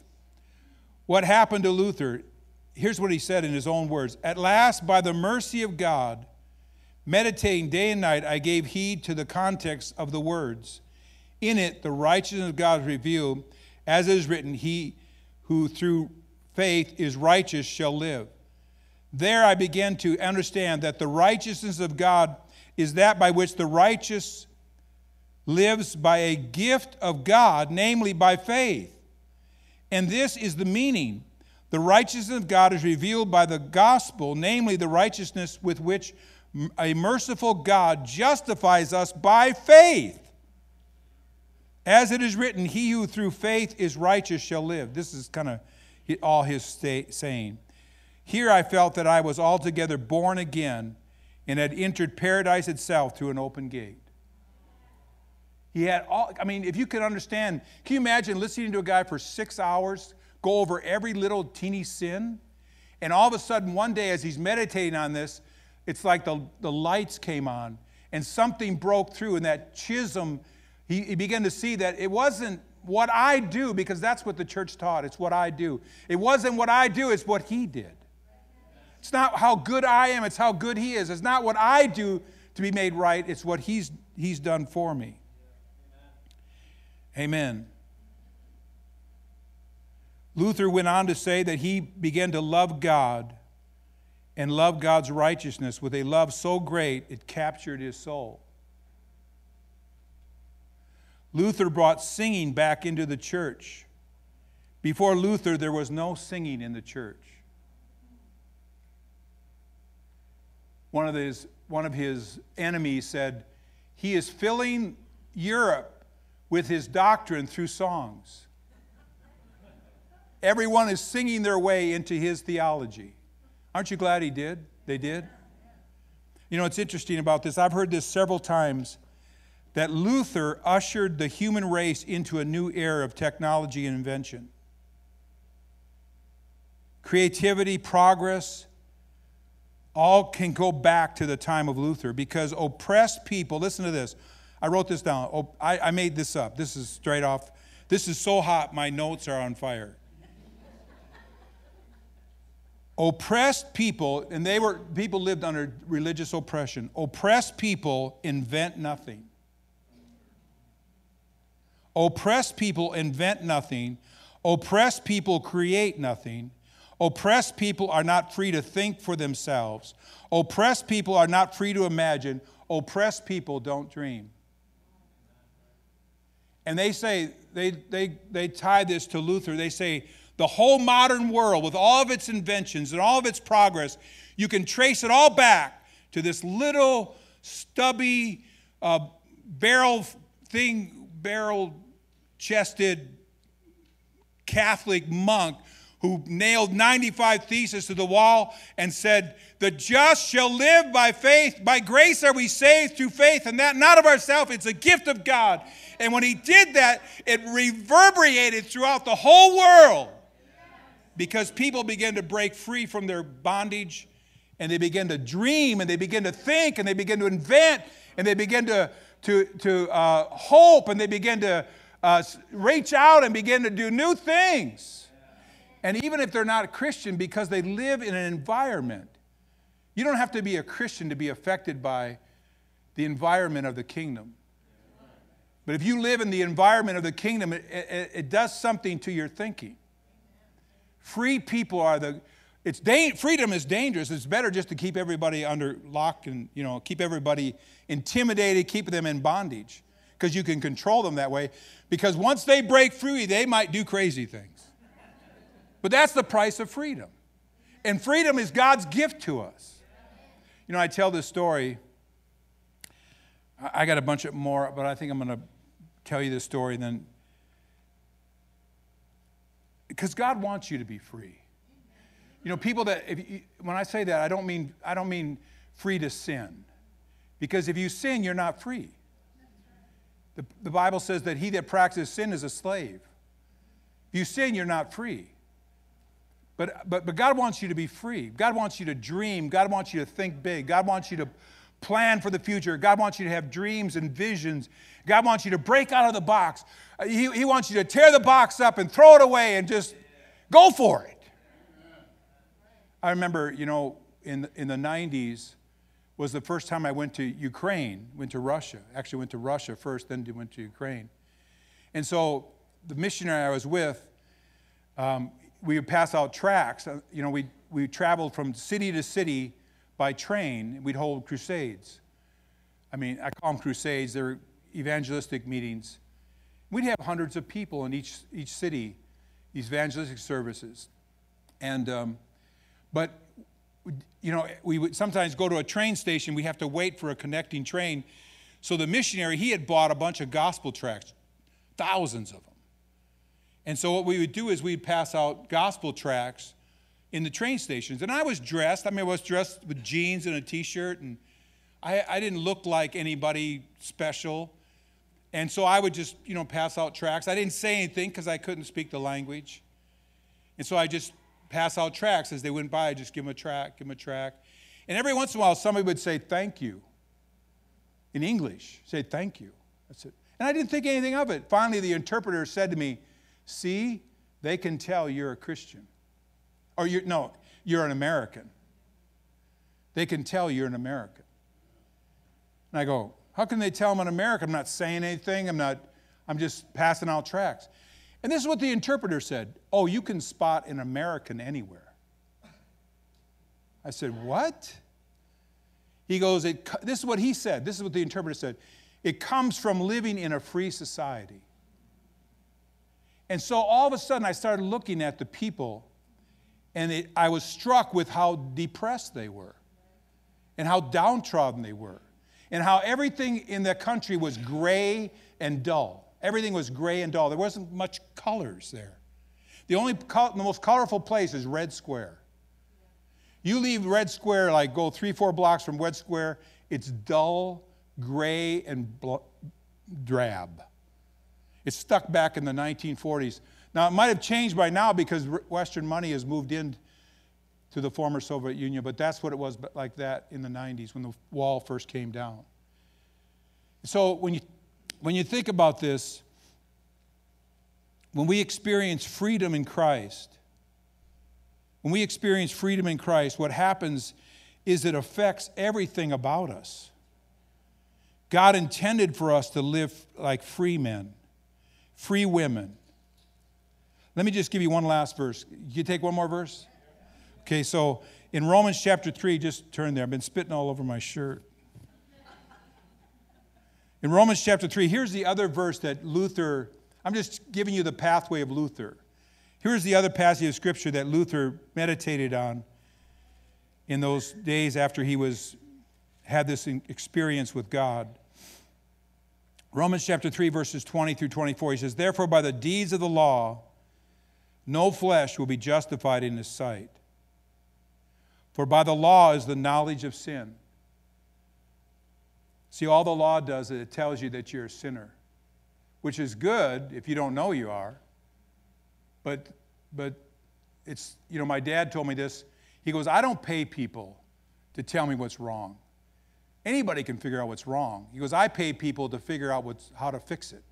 What happened to Luther? Here's what he said in his own words At last, by the mercy of God, meditating day and night, I gave heed to the context of the words. In it, the righteousness of God is revealed, as it is written, He who through faith is righteous shall live. There I began to understand that the righteousness of God is that by which the righteous lives by a gift of God, namely by faith. And this is the meaning the righteousness of God is revealed by the gospel, namely the righteousness with which a merciful God justifies us by faith. As it is written, He who through faith is righteous shall live. This is kind of all his saying. Here I felt that I was altogether born again and had entered paradise itself through an open gate. He had all, I mean, if you could understand, can you imagine listening to a guy for six hours go over every little teeny sin. And all of a sudden, one day, as he's meditating on this, it's like the, the lights came on and something broke through, and that chism, he, he began to see that it wasn't what I do, because that's what the church taught. It's what I do. It wasn't what I do, it's what he did. It's not how good I am, it's how good he is. It's not what I do to be made right, it's what he's, he's done for me. Amen. Luther went on to say that he began to love God and love God's righteousness with a love so great it captured his soul. Luther brought singing back into the church. Before Luther, there was no singing in the church. One of his, one of his enemies said, He is filling Europe with his doctrine through songs. Everyone is singing their way into his theology. Aren't you glad he did? They did? You know, it's interesting about this. I've heard this several times that Luther ushered the human race into a new era of technology and invention. Creativity, progress, all can go back to the time of Luther because oppressed people, listen to this. I wrote this down. I, I made this up. This is straight off. This is so hot, my notes are on fire. Oppressed people, and they were people lived under religious oppression. Oppressed people invent nothing. Oppressed people invent nothing. Oppressed people create nothing. Oppressed people are not free to think for themselves. Oppressed people are not free to imagine. Oppressed people don't dream. And they say, they, they, they tie this to Luther. They say, the whole modern world, with all of its inventions and all of its progress, you can trace it all back to this little stubby uh, barrel thing, barrel chested Catholic monk who nailed 95 theses to the wall and said, The just shall live by faith. By grace are we saved through faith, and that not of ourselves, it's a gift of God. And when he did that, it reverberated throughout the whole world because people begin to break free from their bondage and they begin to dream and they begin to think and they begin to invent and they begin to, to, to uh, hope and they begin to uh, reach out and begin to do new things. And even if they're not a Christian, because they live in an environment, you don't have to be a Christian to be affected by the environment of the kingdom. But if you live in the environment of the kingdom, it, it, it does something to your thinking. Free people are the, it's da- freedom is dangerous. It's better just to keep everybody under lock and, you know, keep everybody intimidated, keep them in bondage because you can control them that way. Because once they break free, they might do crazy things. But that's the price of freedom. And freedom is God's gift to us. You know, I tell this story. I got a bunch of more, but I think I'm going to tell you this story and then. Because God wants you to be free. You know, people that, you, when I say that, I don't mean, I don't mean free to sin. Because if you sin, you're not free. The, the Bible says that he that practices sin is a slave. If you sin, you're not free. But, but, but God wants you to be free. God wants you to dream. God wants you to think big. God wants you to plan for the future. God wants you to have dreams and visions. God wants you to break out of the box. He, he wants you to tear the box up and throw it away and just go for it. I remember, you know, in, in the 90s, was the first time I went to Ukraine, went to Russia. Actually, went to Russia first, then went to Ukraine. And so the missionary I was with, um, we would pass out tracts. Uh, you know, we, we traveled from city to city by train. We'd hold crusades. I mean, I call them crusades, they're evangelistic meetings. We'd have hundreds of people in each, each city, these evangelistic services. And, um, but you know, we would sometimes go to a train station, we have to wait for a connecting train. So the missionary, he had bought a bunch of gospel tracts, thousands of them. And so what we would do is we'd pass out gospel tracts in the train stations. And I was dressed, I mean, I was dressed with jeans and a t shirt, and I, I didn't look like anybody special. And so I would just, you know, pass out tracts. I didn't say anything because I couldn't speak the language. And so I just pass out tracts as they went by. I just give them a track, give them a track. And every once in a while, somebody would say, Thank you. In English, say, Thank you. That's it. And I didn't think anything of it. Finally, the interpreter said to me, See, they can tell you're a Christian. Or you're, no, you're an American. They can tell you're an American. And I go, How can they tell I'm an American? I'm not saying anything. I'm not, I'm just passing out tracts. And this is what the interpreter said Oh, you can spot an American anywhere. I said, What? He goes, This is what he said. This is what the interpreter said. It comes from living in a free society. And so all of a sudden, I started looking at the people, and it, I was struck with how depressed they were, and how downtrodden they were, and how everything in the country was gray and dull. Everything was gray and dull. There wasn't much colors there. The only the most colorful place is Red Square. You leave Red Square, like go three, four blocks from Red Square, it's dull, gray, and drab. It's stuck back in the 1940s. Now, it might have changed by now because Western money has moved in to the former Soviet Union, but that's what it was like that in the 90s when the wall first came down. So when you, when you think about this, when we experience freedom in Christ, when we experience freedom in Christ, what happens is it affects everything about us. God intended for us to live like free men, free women. Let me just give you one last verse. You take one more verse? Okay, so in Romans chapter 3, just turn there. I've been spitting all over my shirt. In Romans chapter 3, here's the other verse that Luther, I'm just giving you the pathway of Luther. Here's the other passage of scripture that Luther meditated on in those days after he was had this experience with God. Romans chapter 3 verses 20 through 24 he says therefore by the deeds of the law no flesh will be justified in his sight for by the law is the knowledge of sin. See all the law does is it tells you that you're a sinner, which is good if you don't know you are. But, but it's, you know, my dad told me this. He goes, I don't pay people to tell me what's wrong. Anybody can figure out what's wrong. He goes, I pay people to figure out what's, how to fix it.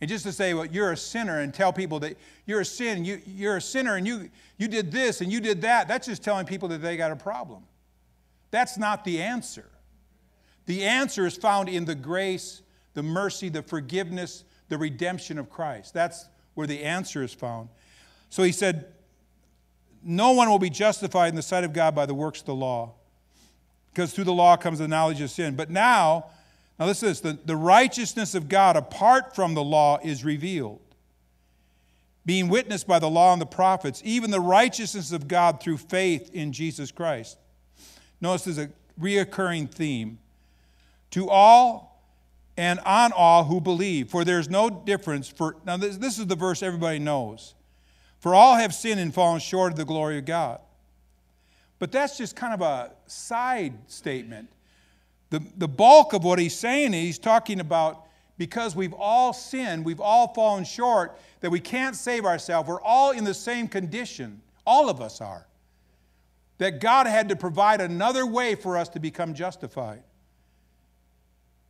And just to say, well, you're a sinner and tell people that you're a sin, you, you're a sinner and you, you did this and you did that, that's just telling people that they got a problem. That's not the answer. The answer is found in the grace, the mercy, the forgiveness, the redemption of Christ. That's where the answer is found. So he said, No one will be justified in the sight of God by the works of the law, because through the law comes the knowledge of sin. But now, now listen to this the, the righteousness of God apart from the law is revealed, being witnessed by the law and the prophets, even the righteousness of God through faith in Jesus Christ. Notice there's a reoccurring theme. To all and on all who believe. For there's no difference. For now, this, this is the verse everybody knows. For all have sinned and fallen short of the glory of God. But that's just kind of a side statement. The, the bulk of what he's saying is he's talking about because we've all sinned, we've all fallen short, that we can't save ourselves. We're all in the same condition. All of us are. That God had to provide another way for us to become justified.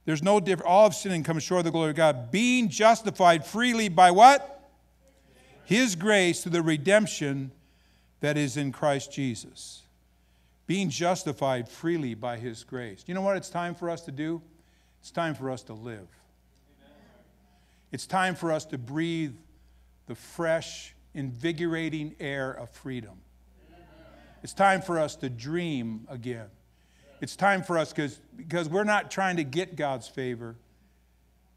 There's no difference. All of sin and come short of the glory of God. Being justified freely by what? His grace through the redemption that is in Christ Jesus. Being justified freely by His grace. You know what it's time for us to do? It's time for us to live. It's time for us to breathe the fresh, invigorating air of freedom. It's time for us to dream again. It's time for us because we're not trying to get God's favor.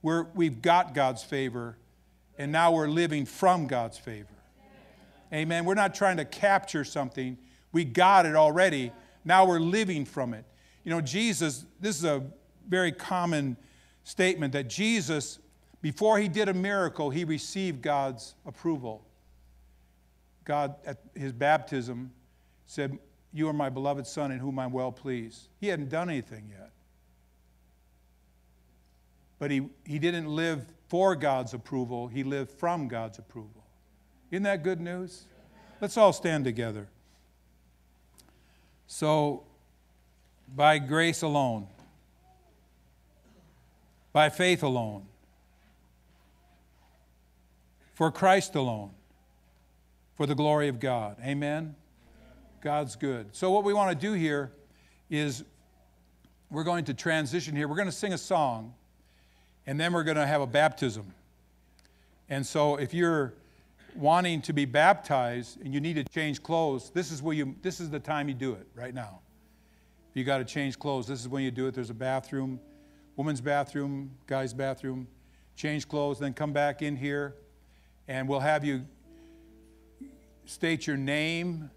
We're, we've got God's favor, and now we're living from God's favor. Amen. We're not trying to capture something. We got it already. Now we're living from it. You know, Jesus, this is a very common statement that Jesus, before he did a miracle, he received God's approval. God, at his baptism, said, you are my beloved Son in whom I'm well pleased. He hadn't done anything yet. But he, he didn't live for God's approval, he lived from God's approval. Isn't that good news? Let's all stand together. So, by grace alone, by faith alone, for Christ alone, for the glory of God. Amen. God's good. So, what we want to do here is we're going to transition here. We're going to sing a song, and then we're going to have a baptism. And so if you're wanting to be baptized and you need to change clothes, this is where you this is the time you do it right now. If you got to change clothes, this is when you do it. There's a bathroom, woman's bathroom, guy's bathroom. Change clothes, then come back in here and we'll have you state your name.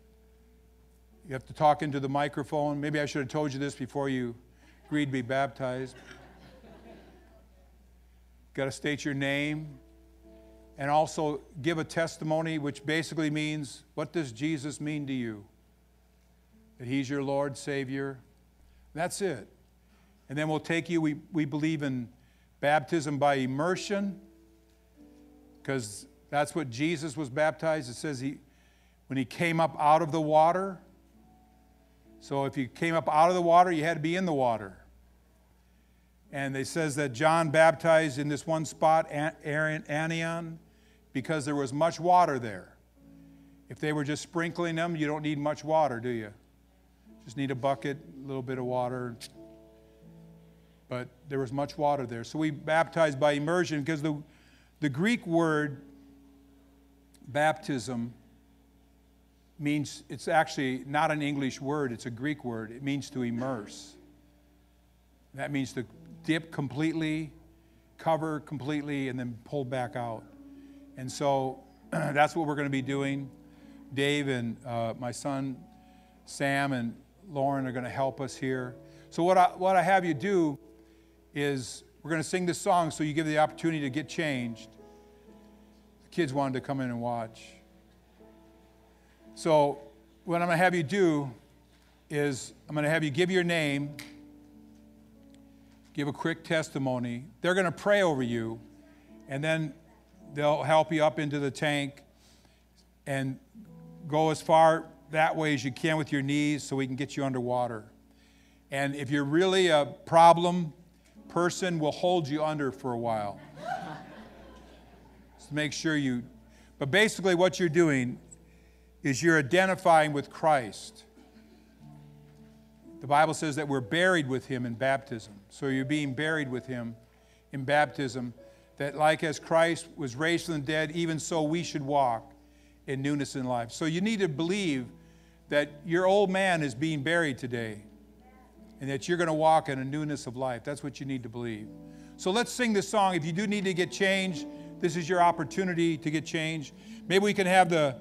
You have to talk into the microphone. Maybe I should have told you this before you agreed to be baptized. Got to state your name and also give a testimony, which basically means what does Jesus mean to you? That He's your Lord, Savior. That's it. And then we'll take you, we, we believe in baptism by immersion, because that's what Jesus was baptized. It says he, when he came up out of the water. So if you came up out of the water, you had to be in the water. And it says that John baptized in this one spot, Aaron, Anion, because there was much water there. If they were just sprinkling them, you don't need much water, do you? Just need a bucket, a little bit of water. But there was much water there. So we baptized by immersion because the, the Greek word baptism means it's actually not an English word, it's a Greek word. It means to immerse. That means to dip completely, cover completely, and then pull back out. And so that's what we're going to be doing. Dave and uh, my son Sam and Lauren are going to help us here. So, what I, what I have you do is we're going to sing this song so you give the opportunity to get changed. The kids wanted to come in and watch. So, what I'm going to have you do is I'm going to have you give your name, give a quick testimony. They're going to pray over you, and then they'll help you up into the tank and go as far that way as you can with your knees so we can get you underwater. And if you're really a problem person, we'll hold you under for a while. Just make sure you. But basically, what you're doing is you're identifying with Christ. The Bible says that we're buried with him in baptism. So you're being buried with him in baptism, that like as Christ was raised from the dead, even so we should walk in newness in life. So you need to believe that your old man is being buried today and that you're going to walk in a newness of life. That's what you need to believe. So let's sing this song. If you do need to get changed, this is your opportunity to get changed. Maybe we can have the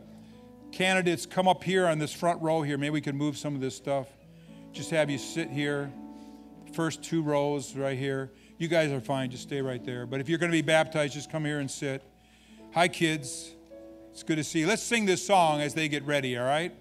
candidates come up here on this front row here. Maybe we can move some of this stuff. Just have you sit here. First two rows right here. You guys are fine. Just stay right there. But if you're going to be baptized, just come here and sit. Hi, kids. It's good to see you. Let's sing this song as they get ready, all right?